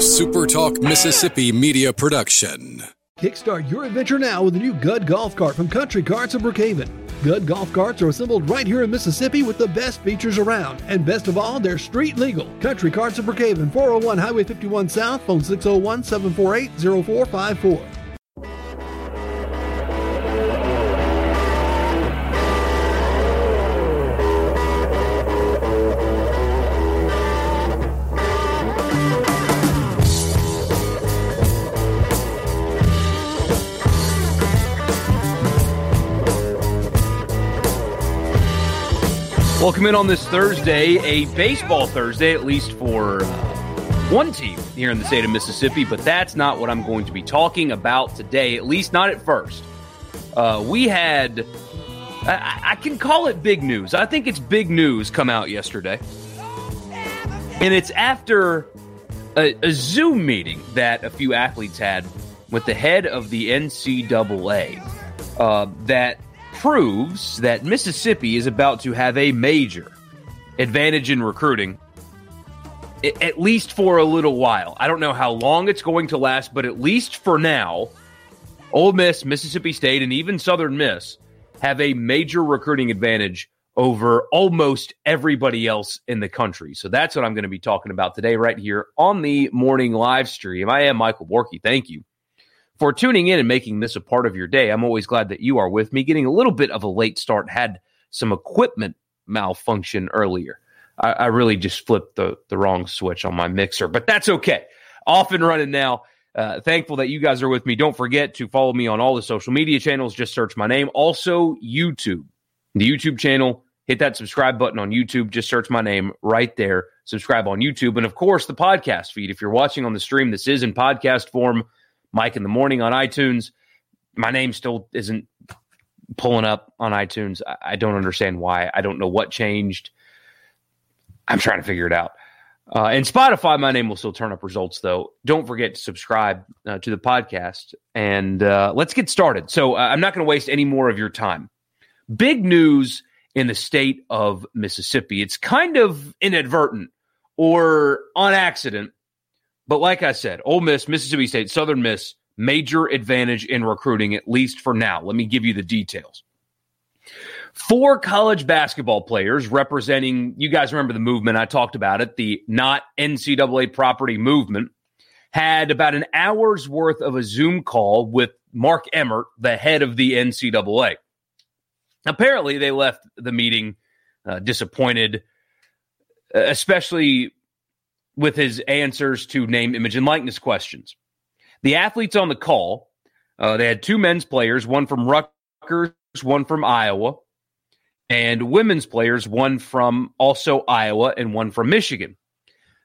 SuperTalk Mississippi media production. Kickstart your adventure now with a new Gud golf cart from Country Carts of Brookhaven. Gud golf carts are assembled right here in Mississippi with the best features around. And best of all, they're street legal. Country Carts of Brookhaven, 401 Highway 51 South, phone 601 748 0454. Welcome in on this Thursday, a baseball Thursday, at least for one team here in the state of Mississippi, but that's not what I'm going to be talking about today, at least not at first. Uh, we had, I, I can call it big news. I think it's big news come out yesterday. And it's after a, a Zoom meeting that a few athletes had with the head of the NCAA uh, that proves that Mississippi is about to have a major advantage in recruiting, at least for a little while. I don't know how long it's going to last, but at least for now, Ole Miss, Mississippi State, and even Southern Miss have a major recruiting advantage over almost everybody else in the country. So that's what I'm going to be talking about today, right here on the morning live stream. I am Michael Borky. Thank you for tuning in and making this a part of your day. I'm always glad that you are with me. Getting a little bit of a late start, had some equipment malfunction earlier. I, I really just flipped the, the wrong switch on my mixer, but that's okay. Off and running now. Uh, thankful that you guys are with me. Don't forget to follow me on all the social media channels. Just search my name. Also, YouTube, the YouTube channel. Hit that subscribe button on YouTube. Just search my name right there. Subscribe on YouTube. And of course, the podcast feed. If you're watching on the stream, this is in podcast form. Mike in the morning on iTunes. My name still isn't pulling up on iTunes. I, don't understand why. I don't know what changed. I'm trying to figure it out. Uh, and Spotify, my name will still turn up results, though. Don't forget to subscribe uh, to the podcast. And uh, let's get started. So uh, I'm not going to waste any more of your time. Big news in the state of Mississippi. It's kind of inadvertent or on accident but like I said, Ole Miss, Mississippi State, Southern Miss, major advantage in recruiting, at least for now. Let me give you the details. Four college basketball players representing, you guys remember the movement, I talked about it, the not NCAA property movement, had about an hour's worth of a Zoom call with Mark Emmert, the head of the NCAA. Apparently, they left the meeting uh, disappointed, especially with his answers to name, image, and likeness questions. The athletes on the call, uh, they had two men's players, one from Rutgers, one from Iowa, and women's players, one from also Iowa and one from Michigan.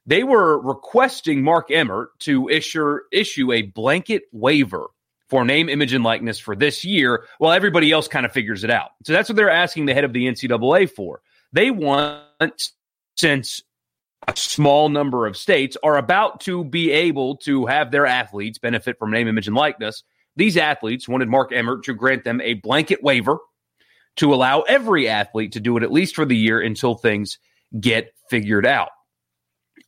They were requesting Mark Emmert to issue issue a blanket waiver for name, image, and likeness for this year, while everybody else kind of figures it out. So that's what they're asking the head of the NCAA for. They want, since a small number of states are about to be able to have their athletes benefit from name, image, and likeness. These athletes wanted Mark Emmert to grant them a blanket waiver to allow every athlete to do it at least for the year until things get figured out.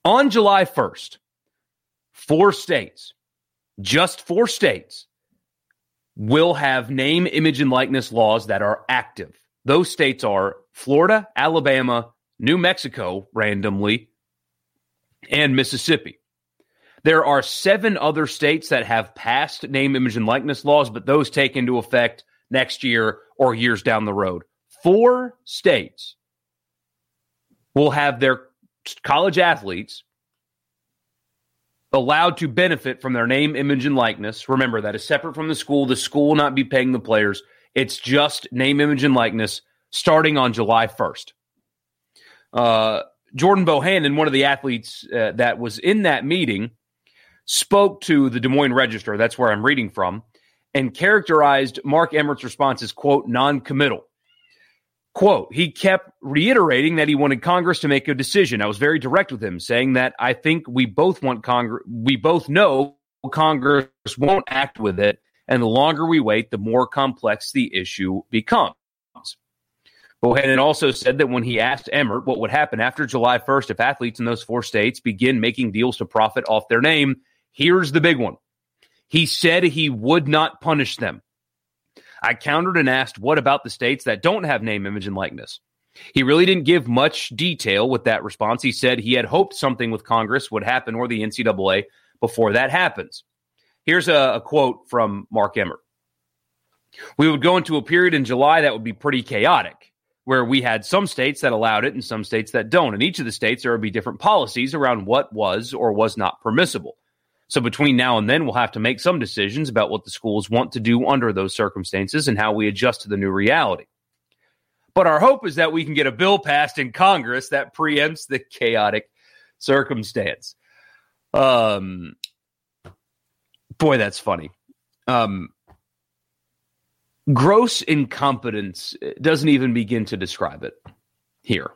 On July 1st, four states, just four states, will have name, image, and likeness laws that are active. Those states are Florida, Alabama, New Mexico, randomly, and Mississippi. There are seven other states that have passed name, image, and likeness laws, but those take into effect next year or years down the road. Four states will have their college athletes allowed to benefit from their name, image, and likeness. Remember, that is separate from the school. The school will not be paying the players. It's just name, image, and likeness starting on July 1st. Uh, Jordan Bohannon, one of the athletes uh, that was in that meeting, spoke to the Des Moines Register. That's where I'm reading from, and characterized Mark Emmert's response as quote non-committal. Quote, he kept reiterating that he wanted Congress to make a decision. I was very direct with him, saying that I think we both want Congress, we both know Congress won't act with it. And the longer we wait, the more complex the issue becomes. Bohannon also said that when he asked Emmert what would happen after July 1st if athletes in those four states begin making deals to profit off their name, here's the big one. He said he would not punish them. I countered and asked, what about the states that don't have name, image, and likeness? He really didn't give much detail with that response. He said he had hoped something with Congress would happen or the NCAA before that happens. Here's a, a quote from Mark Emmert. We would go into a period in July that would be pretty chaotic, where we had some states that allowed it and some states that don't. In each of the states, there would be different policies around what was or was not permissible. So between now and then, we'll have to make some decisions about what the schools want to do under those circumstances and how we adjust to the new reality. But our hope is that we can get a bill passed in Congress that preempts the chaotic circumstance. Um, boy, that's funny. Um, gross incompetence eh, doesn't even begin to describe it here.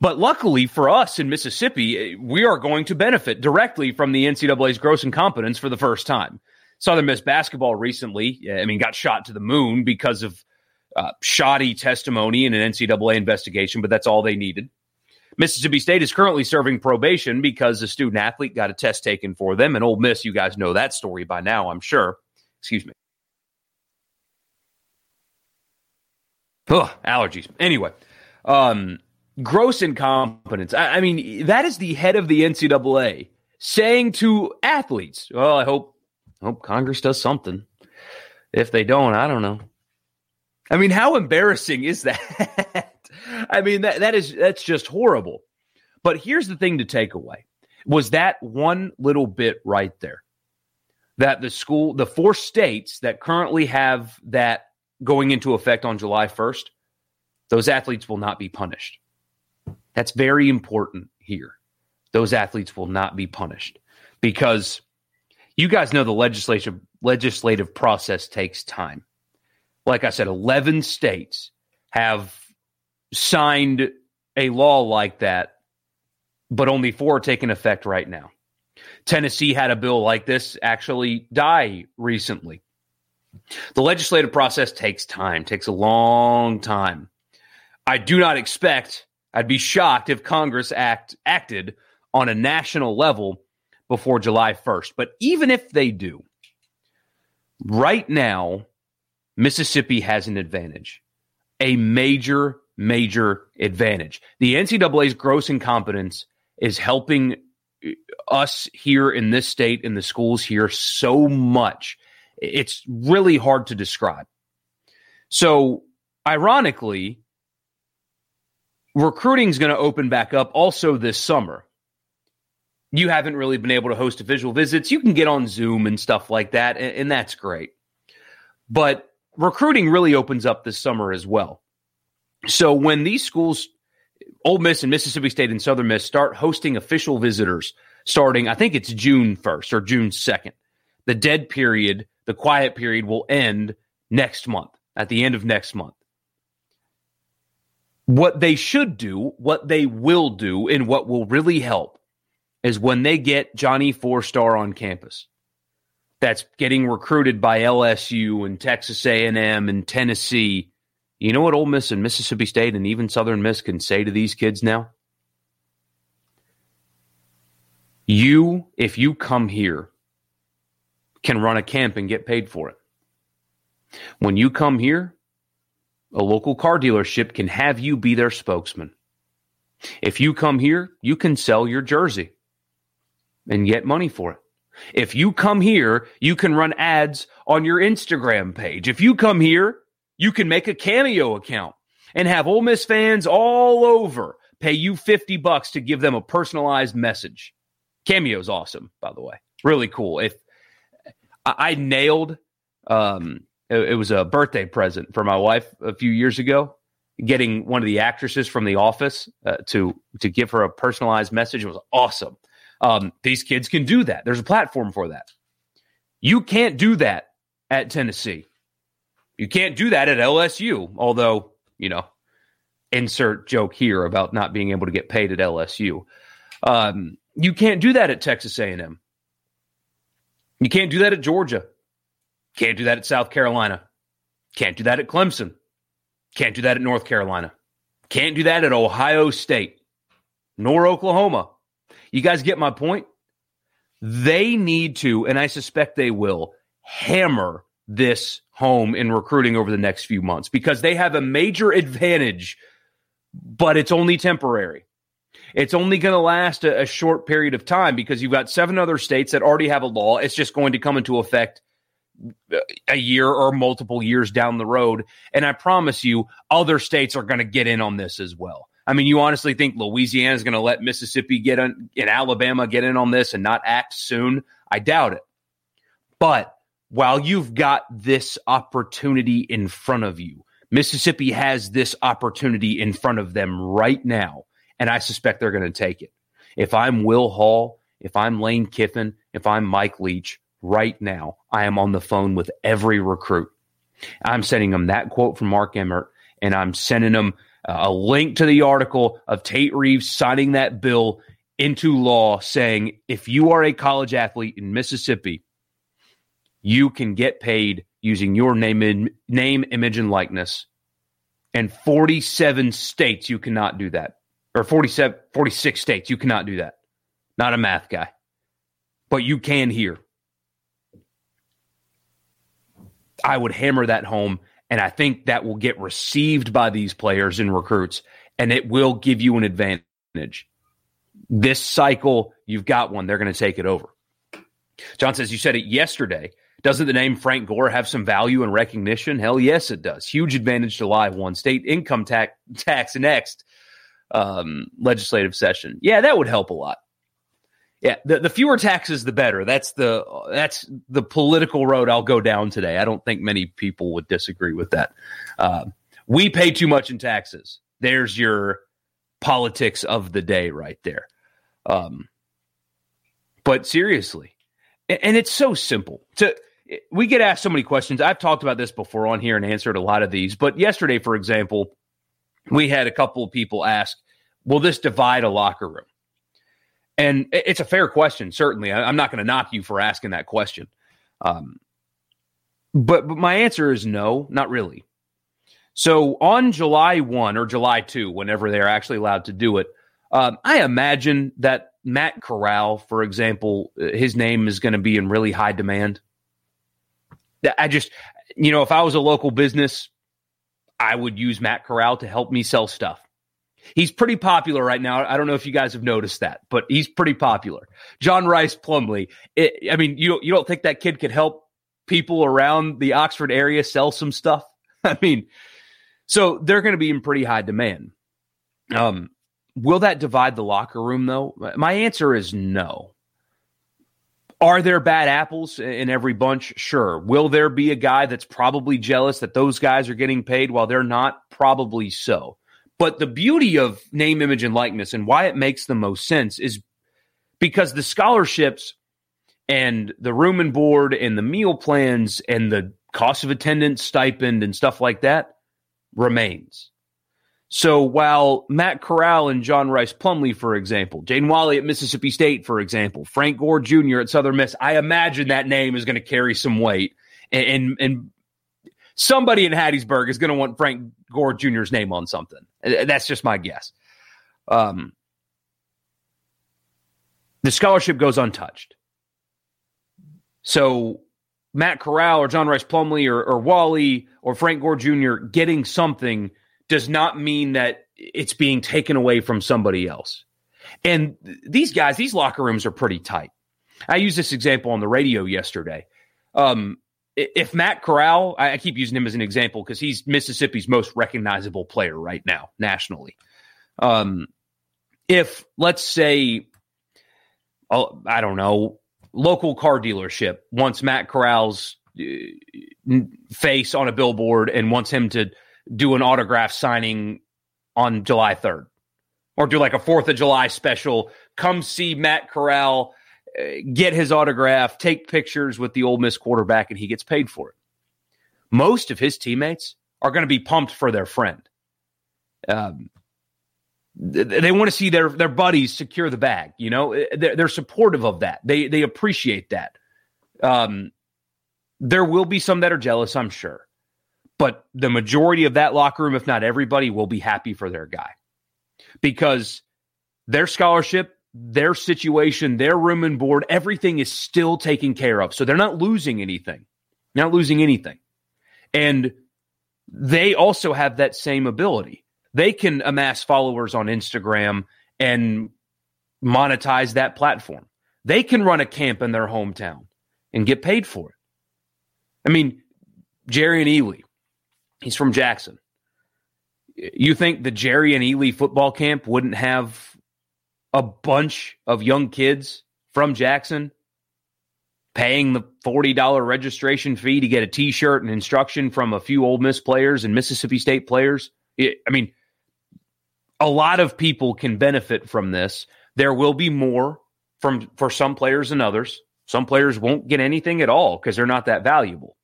But luckily for us in Mississippi, eh, we are going to benefit directly from the NCAA's gross incompetence for the first time. Southern Miss basketball recently, eh, I mean, got shot to the moon because of uh, shoddy testimony in an NCAA investigation, but that's all they needed. Mississippi State is currently serving probation because a student athlete got a test taken for them. And Ole Miss, you guys know that story by now, I'm sure. Excuse me. Ugh, allergies. Anyway, um, gross incompetence. I, I, mean, that is the head of the NCAA saying to athletes, "Well, I hope hope Congress does something. If they don't, I don't know." I mean, how embarrassing is that? I mean, that that is that's just horrible. But here's the thing to take away was that one little bit right there that the school, the four states that currently have that going into effect on July 1st, those athletes will not be punished. That's very important here. Those athletes will not be punished because you guys know the legislative legislative process takes time. Like I said, 11 states have signed a law like that, but only four are taking effect right now. Tennessee had a bill like this actually die recently. The legislative process takes time, takes a long time. I do not expect, I'd be shocked if Congress act acted on a national level before July 1st. But even if they do, right now, Mississippi has an advantage, a major, major advantage. The NCAA's gross incompetence is helping uh, us here in this state, in the schools here, so much it's really hard to describe. So, ironically, recruiting is going to open back up also this summer. You haven't really been able to host official visits. You can get on Zoom and stuff like that, and, and that's great. But recruiting really opens up this summer as well. So when these schools, Ole Miss and Mississippi State and Southern Miss, start hosting official visitors starting, I think it's June 1st or June 2nd, the dead period the quiet period will end next month, at the end of next month. What they should do, what they will do, and what will really help is when they get Johnny Four Star on campus. That's getting recruited by LSU and Texas A&M and Tennessee. You know what Ole Miss and Mississippi State and even Southern Miss can say to these kids now? You, if you come here can run a camp and get paid for it. When you come here, a local car dealership can have you be their spokesman. If you come here, you can sell your jersey and get money for it. If you come here, you can run ads on your Instagram page. If you come here, you can make a Cameo account and have Ole Miss fans all over pay you 50 bucks to give them a personalized message. Cameo's awesome, by the way. Really cool. If I, I nailed. Um, it, it was a birthday present for my wife a few years ago. Getting one of the actresses from The Office uh, to to give her a personalized message was awesome. Um, these kids can do that. There's a platform for that. You can't do that at Tennessee. You can't do that at LSU. Although you know, insert joke here about not being able to get paid at LSU. Um, you can't do that at Texas A&M. You can't do that at Georgia. Can't do that at South Carolina. Can't do that at Clemson. Can't do that at North Carolina. Can't do that at Ohio State nor Oklahoma. You guys get my point? They need to, and I suspect they will, hammer this home in recruiting over the next few months because they have a major advantage, but it's only temporary. It's only going to last a, a, short period of time because you've got seven other states that already have a law. It's just going to come into effect uh, a year or multiple years down the road. And I promise you, other states are going to get in on this as well. I mean, you honestly think Louisiana is going to let Mississippi get in, and Alabama get in on this and not act soon? I doubt it. But while you've got this opportunity in front of you, Mississippi has this opportunity in front of them right now, and I suspect they're going to take it. If I'm Will Hall, if I'm Lane Kiffin, if I'm Mike Leach, right now, I am on the phone with every recruit. I'm sending them that quote from Mark Emmert, and I'm sending them uh, a link to the article of Tate Reeves signing that bill into law saying if you are a college athlete in Mississippi, you can get paid using your name, name, image, and likeness. And 47 states, you cannot do that. Or 47, 46 states, you cannot do that. Not a math guy. But you can here. I would hammer that home. And I think that will get received by these players and recruits, and it will give you an advantage. This cycle, you've got one. They're going to take it over. John says, You said it yesterday. Doesn't the name Frank Gore have some value and recognition? Hell yes, it does. Huge advantage to live one state income tax, tax next um, legislative session. Yeah, that would help a lot. Yeah, the, the fewer taxes, the better. That's the that's the political road I'll go down today. I don't think many people would disagree with that. Uh, we pay too much in taxes. There's your politics of the day right there. Um, but seriously, and, and it's so simple. To we get asked so many questions. I've talked about this before on here and answered a lot of these. But yesterday, for example, we had a couple of people ask, "Will this divide a locker room?" And it's a fair question, certainly. I'm not going to knock you for asking that question. Um, but, but my answer is no, not really. So on July 1 or July 2, whenever they're actually allowed to do it, um, I imagine that Matt Corral, for example, his name is going to be in really high demand. I just, you know, if I was a local business, I would use Matt Corral to help me sell stuff. He's pretty popular right now. I don't know if you guys have noticed that, but he's pretty popular. John Rhys Plumlee. It, I mean, you you don't think that kid could help people around the Oxford area sell some stuff? I mean, so they're going to be in pretty high demand. Um, will that divide the locker room though? My answer is no. Are there bad apples in every bunch? Sure. Will there be a guy that's probably jealous that those guys are getting paid while they're not? Probably so. But the beauty of name, image, and likeness and why it makes the most sense is because the scholarships and the room and board and the meal plans and the cost of attendance stipend and stuff like that remains. So while Matt Corral and John Rhys Plumlee, for example, Jaden Walley at Mississippi State, for example, Frank Gore Jr. at Southern Miss, I imagine that name is going to carry some weight and, and, and somebody in Hattiesburg is going to want Frank Gore Jr.'s name on something. That's just my guess. Um, the scholarship goes untouched. So Matt Corral or John Rhys Plumlee or, or Walley or Frank Gore Jr. getting something does not mean that it's being taken away from somebody else. And these guys, these locker rooms are pretty tight. I used this example on the radio yesterday. Um, if Matt Corral, I keep using him as an example because he's Mississippi's most recognizable player right now nationally. Um, if let's say, oh, I don't know, local car dealership wants Matt Corral's uh, face on a billboard and wants him to do an autograph signing on July 3rd or do like a 4th of July special. Come see Matt Corral get his autograph, take pictures with the Ole Miss quarterback, and he gets paid for it. Most of his teammates are going to be pumped for their friend. Um, they want to see their their buddies secure the bag. You know, they're, they're supportive of that. They they appreciate that. Um, there will be some that are jealous, I'm sure, But the majority of that locker room, if not everybody, will be happy for their guy because their scholarship, their situation, their room and board, everything is still taken care of. So they're not losing anything. not losing anything. And they also have that same ability. They can amass followers on Instagram and monetize that platform. They can run a camp in their hometown and get paid for it. I mean, Jerrion Ealy, he's from Jackson. You think the Jerrion Ealy football camp wouldn't have a bunch of young kids from Jackson paying the $40 registration fee to get a t shirt and instruction from a few Ole Miss players and Mississippi State players? It, I mean, a lot of people can benefit from this. There will be more from for some players than others. Some players won't get anything at all because they're not that valuable.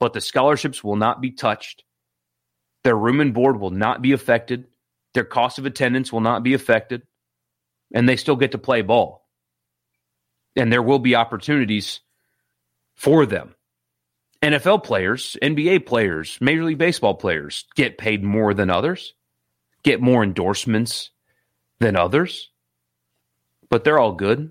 But the scholarships will not be touched. Their room and board will not be affected. Their cost of attendance will not be affected. And they still get to play ball. And there will be opportunities for them. NFL players, NBA players, Major League Baseball players get paid more than others get more endorsements than others, but they're all good.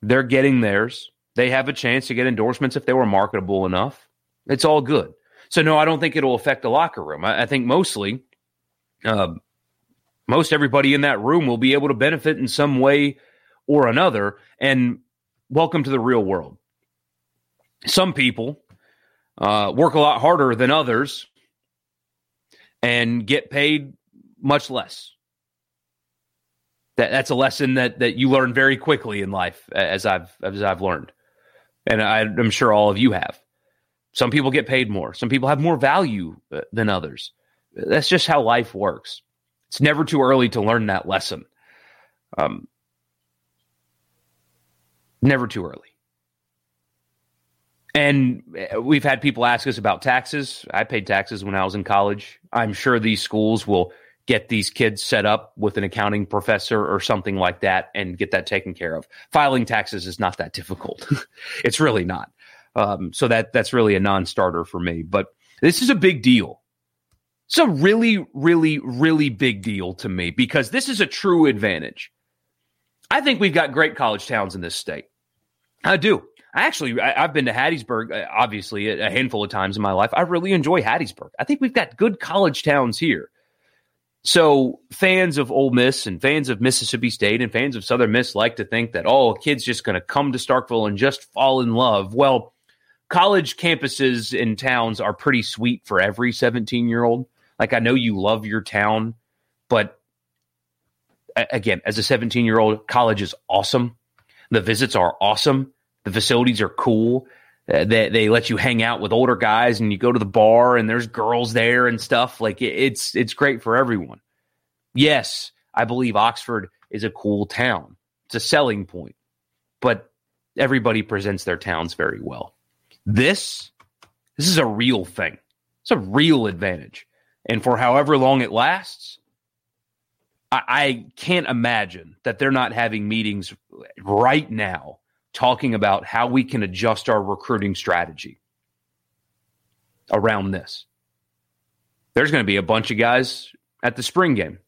They're getting theirs. They have a chance to get endorsements if they were marketable enough. It's all good. So, no, I don't think it'll affect the locker room. I, I think mostly, uh, most everybody in that room will be able to benefit in some way or another. And welcome to the real world. Some people uh, work a lot harder than others and get paid much less. That that's a lesson that that you learn very quickly in life, as I've as I've learned, and I, I'm sure all of you have. Some people get paid more. Some people have more value uh, than others. That's just how life works. It's never too early to learn that lesson. Um, never too early. And uh, we've had people ask us about taxes. I paid taxes when I was in college. I'm sure these schools will get these kids set up with an accounting professor or something like that and get that taken care of. Filing taxes is not that difficult. it's really not. Um, so that that's really a non-starter for me. But this is a big deal. It's a really, really, really big deal to me because this is a true advantage. I think we've got great college towns in this state. I do. I actually, I, have been to Hattiesburg, uh, obviously, a handful of times in my life. I really enjoy Hattiesburg. I think we've got good college towns here. So fans of Ole Miss and fans of Mississippi State and fans of Southern Miss like to think that oh, a kid's just going to come to Starkville and just fall in love. Well, college campuses in towns are pretty sweet for every 17 year old. Like I know you love your town, but again, as a 17 year old, college is awesome. The visits are awesome. The facilities are cool. Uh, they, they let you hang out with older guys and you go to the bar and there's girls there and stuff. Like it, it's it's great for everyone. Yes, I believe Oxford is a cool town. It's a selling point, but everybody presents their towns very well. This this is a real thing. It's a real advantage, and for however long it lasts, I, I can't imagine that they're not having meetings right now talking about how we can adjust our recruiting strategy around this. There's going to be a bunch of guys at the spring game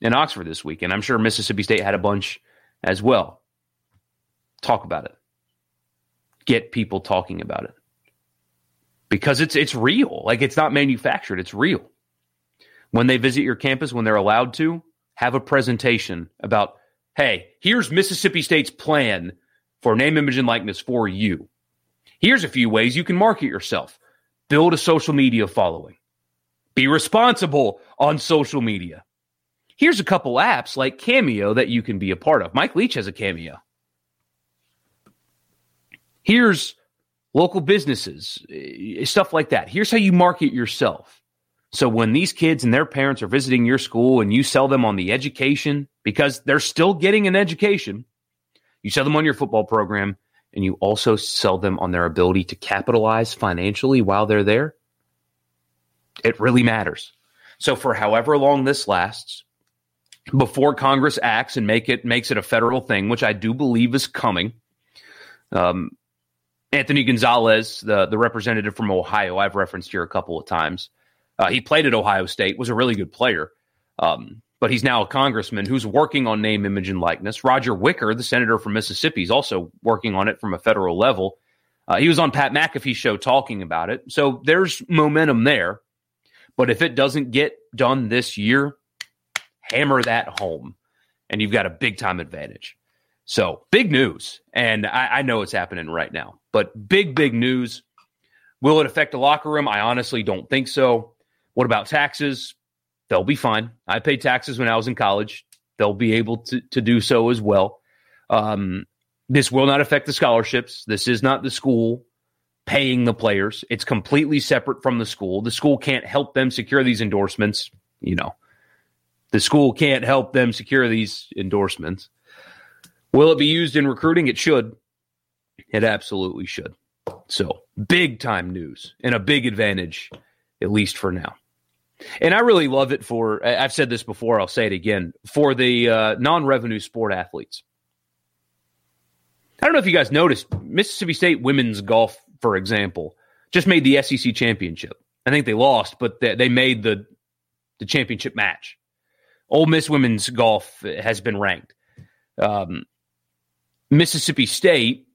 in Oxford this week, and I'm sure Mississippi State had a bunch as well. Talk about it. Get people talking about it. Because it's it's real. Like it's not manufactured, it's real. When they visit your campus when they're allowed to, have a presentation about, "Hey, here's Mississippi State's plan for name, image, and likeness for you. Here's a few ways you can market yourself build a social media following, be responsible on social media. Here's a couple apps like Cameo that you can be a part of. Mike Leach has a Cameo. Here's local businesses, eh, stuff like that. Here's how you market yourself. So when these kids and their parents are visiting your school and you sell them on the education because they're still getting an education, you sell them on your football program, and you also sell them on their ability to capitalize financially while they're there. It really matters. So for however long this lasts, before Congress acts and make it makes it a federal thing, which I do believe is coming, um, Anthony Gonzalez, the the representative from Ohio, I've referenced here a couple of times. Uh, he played at Ohio State, was a really good player, um, but he's now a congressman who's working on name, image, and likeness. Roger Wicker, the senator from Mississippi, is also working on it from a federal level. Uh, he was on Pat McAfee's show talking about it. So there's momentum there. But if it doesn't get done this year, hammer that home, and you've got a big time advantage. So big news. And I, I know it's happening right now, but big, big news. Will it affect the locker room? I honestly don't think so. What about taxes? They'll be fine. I paid taxes when I was in college. They'll be able to, to do so as well. Um, this will not affect the scholarships. This is not the school paying the players. It's completely separate from the school. The school can't help them secure these endorsements. You know, the school can't help them secure these endorsements. Will it be used in recruiting? It should. It absolutely should. So, big time news and a big advantage, at least for now. And I really love it for, I've said this before, I'll say it again, for the uh, non revenue sport athletes. I don't know if you guys noticed, Mississippi State women's golf, for example, just made the SEC championship. I think they lost, but they made the the championship match. Ole Miss women's golf has been ranked. Um, Mississippi State,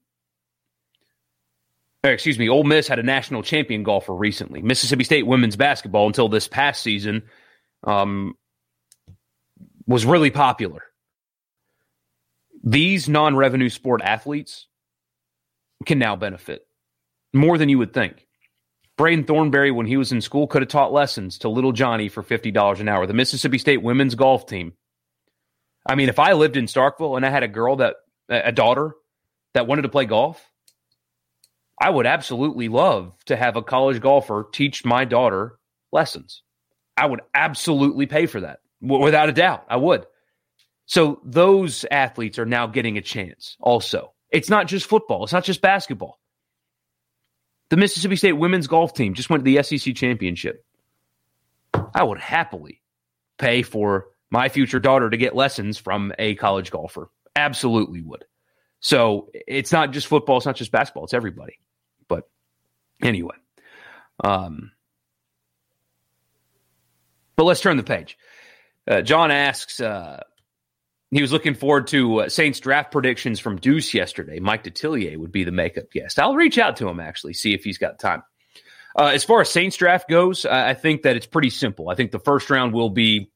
excuse me, Ole Miss had a national champion golfer recently. Mississippi State women's basketball until this past season um, was really popular. These non revenue sport athletes can now benefit more than you would think. Braden Thornberry, when he was in school, could have taught lessons to little Johnny for $50 an hour. The Mississippi State women's golf team. I mean, if I lived in Starkville and I had a girl that, a daughter that wanted to play golf, I would absolutely love to have a college golfer teach my daughter lessons. I would absolutely pay for that without a doubt. I would. So those athletes are now getting a chance also. It's not just football, it's not just basketball. The Mississippi State women's golf team just went to the SEC championship. I would happily pay for my future daughter to get lessons from a college golfer. Absolutely would. So it's not just football, it's not just basketball, it's everybody. But anyway, um, but let's turn the page. Uh, John asks, uh, he was looking forward to uh, Saints draft predictions from Deuce yesterday. Mike Detillier would be the makeup guest. I'll reach out to him actually, see if he's got time. Uh, as far as Saints draft goes, I think that it's pretty simple. I think the first round will be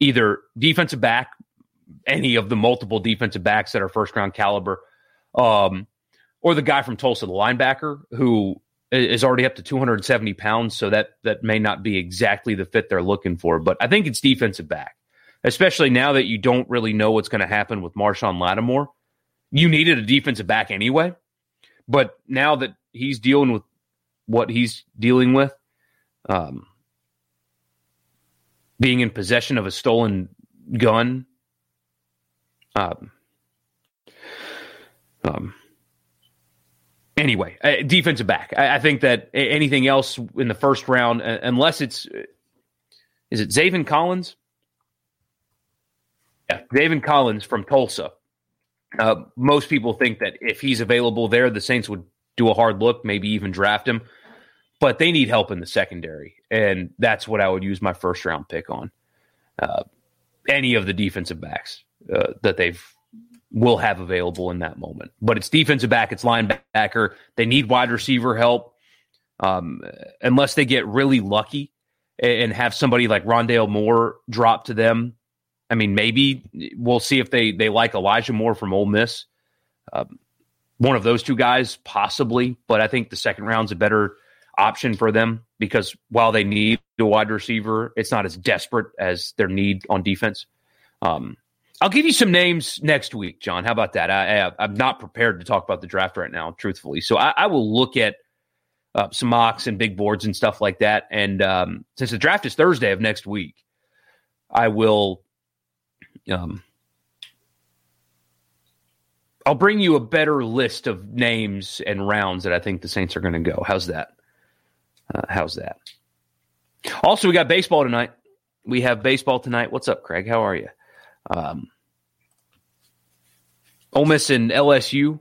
either defensive back, any of the multiple defensive backs that are first round caliber, um, or the guy from Tulsa, the linebacker, who is already up to 270 pounds. So that that may not be exactly the fit they're looking for. But I think it's defensive back especially now that you don't really know what's going to happen with Marshon Lattimore. You needed a defensive back anyway, but now that he's dealing with what he's dealing with, um, being in possession of a stolen gun, um, um, anyway, uh, defensive back. I, I, think that anything else in the first round, uh, unless it's, is it Zaven Collins? Yeah, Zaven Collins from Tulsa. Uh, most people think that if he's available there, the Saints would do a hard look, maybe even draft him. But they need help in the secondary, and that's what I would use my first round pick on. Uh, any of the defensive backs uh, that they've will have available in that moment. But it's defensive back, it's linebacker. They need wide receiver help. Um, unless they get really lucky and have somebody like Rondale Moore drop to them I mean, maybe we'll see if they they like Elijah Moore from Ole Miss. Um, one of those two guys, possibly, but I think the second round's a better option for them because while they need a wide receiver, it's not as desperate as their need on defense. Um, I'll give you some names next week, John. How about that? I, I am not prepared to talk about the draft right now, truthfully. So I, I will look at uh, some mocks and big boards and stuff like that. And um, since the draft is Thursday of next week, I will um, I'll bring you a better list of names and rounds that I think the Saints are going to go. How's that? Uh, how's that? Also, we got baseball tonight. We have baseball tonight. What's up, Craig? How are you? Um, Ole Miss and LSU.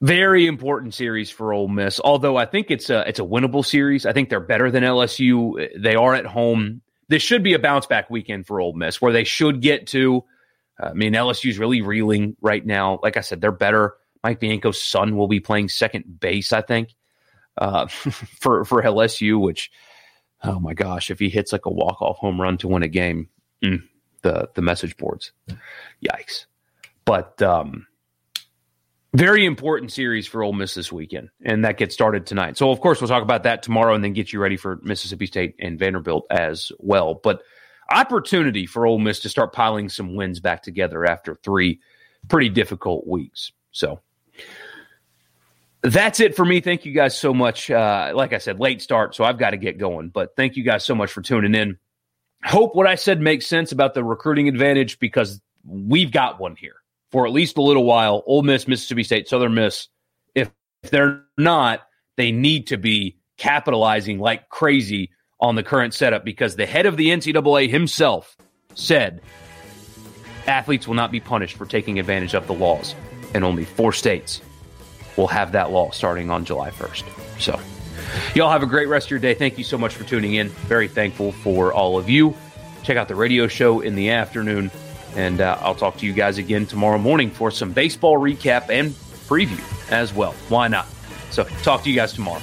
Very important series for Ole Miss. Although I think it's a it's a winnable series. I think they're better than LSU. They are at home. This should be a bounce back weekend for Ole Miss, where they should get to. I mean, LSU's really reeling right now. Like I said, they're better. Mike Bianco's son will be playing second base, I think, uh, for for LSU. Which, oh my gosh, if he hits like a walk off home run to win a game, mm, the the message boards, yikes. But um, very important series for Ole Miss this weekend, and that gets started tonight. So, of course, we'll talk about that tomorrow, and then get you ready for Mississippi State and Vanderbilt as well. But opportunity for Ole Miss to start piling some wins back together after three pretty difficult weeks. So that's it for me. Thank you guys so much. Uh, like I said, late start, so I've got to get going. But thank you guys so much for tuning in. Hope what I said makes sense about the recruiting advantage because we've got one here for at least a little while. Ole Miss, Mississippi State, Southern Miss. If, if they're not, they need to be capitalizing like crazy on the current setup because the head of the NCAA himself said athletes will not be punished for taking advantage of the laws, and only four states will have that law starting on July 1st. So, y'all have a great rest of your day. Thank you so much for tuning in. Very thankful for all of you. Check out the radio show in the afternoon. And uh, I'll talk to you guys again tomorrow morning for some baseball recap and preview as well. Why not? So, talk to you guys tomorrow.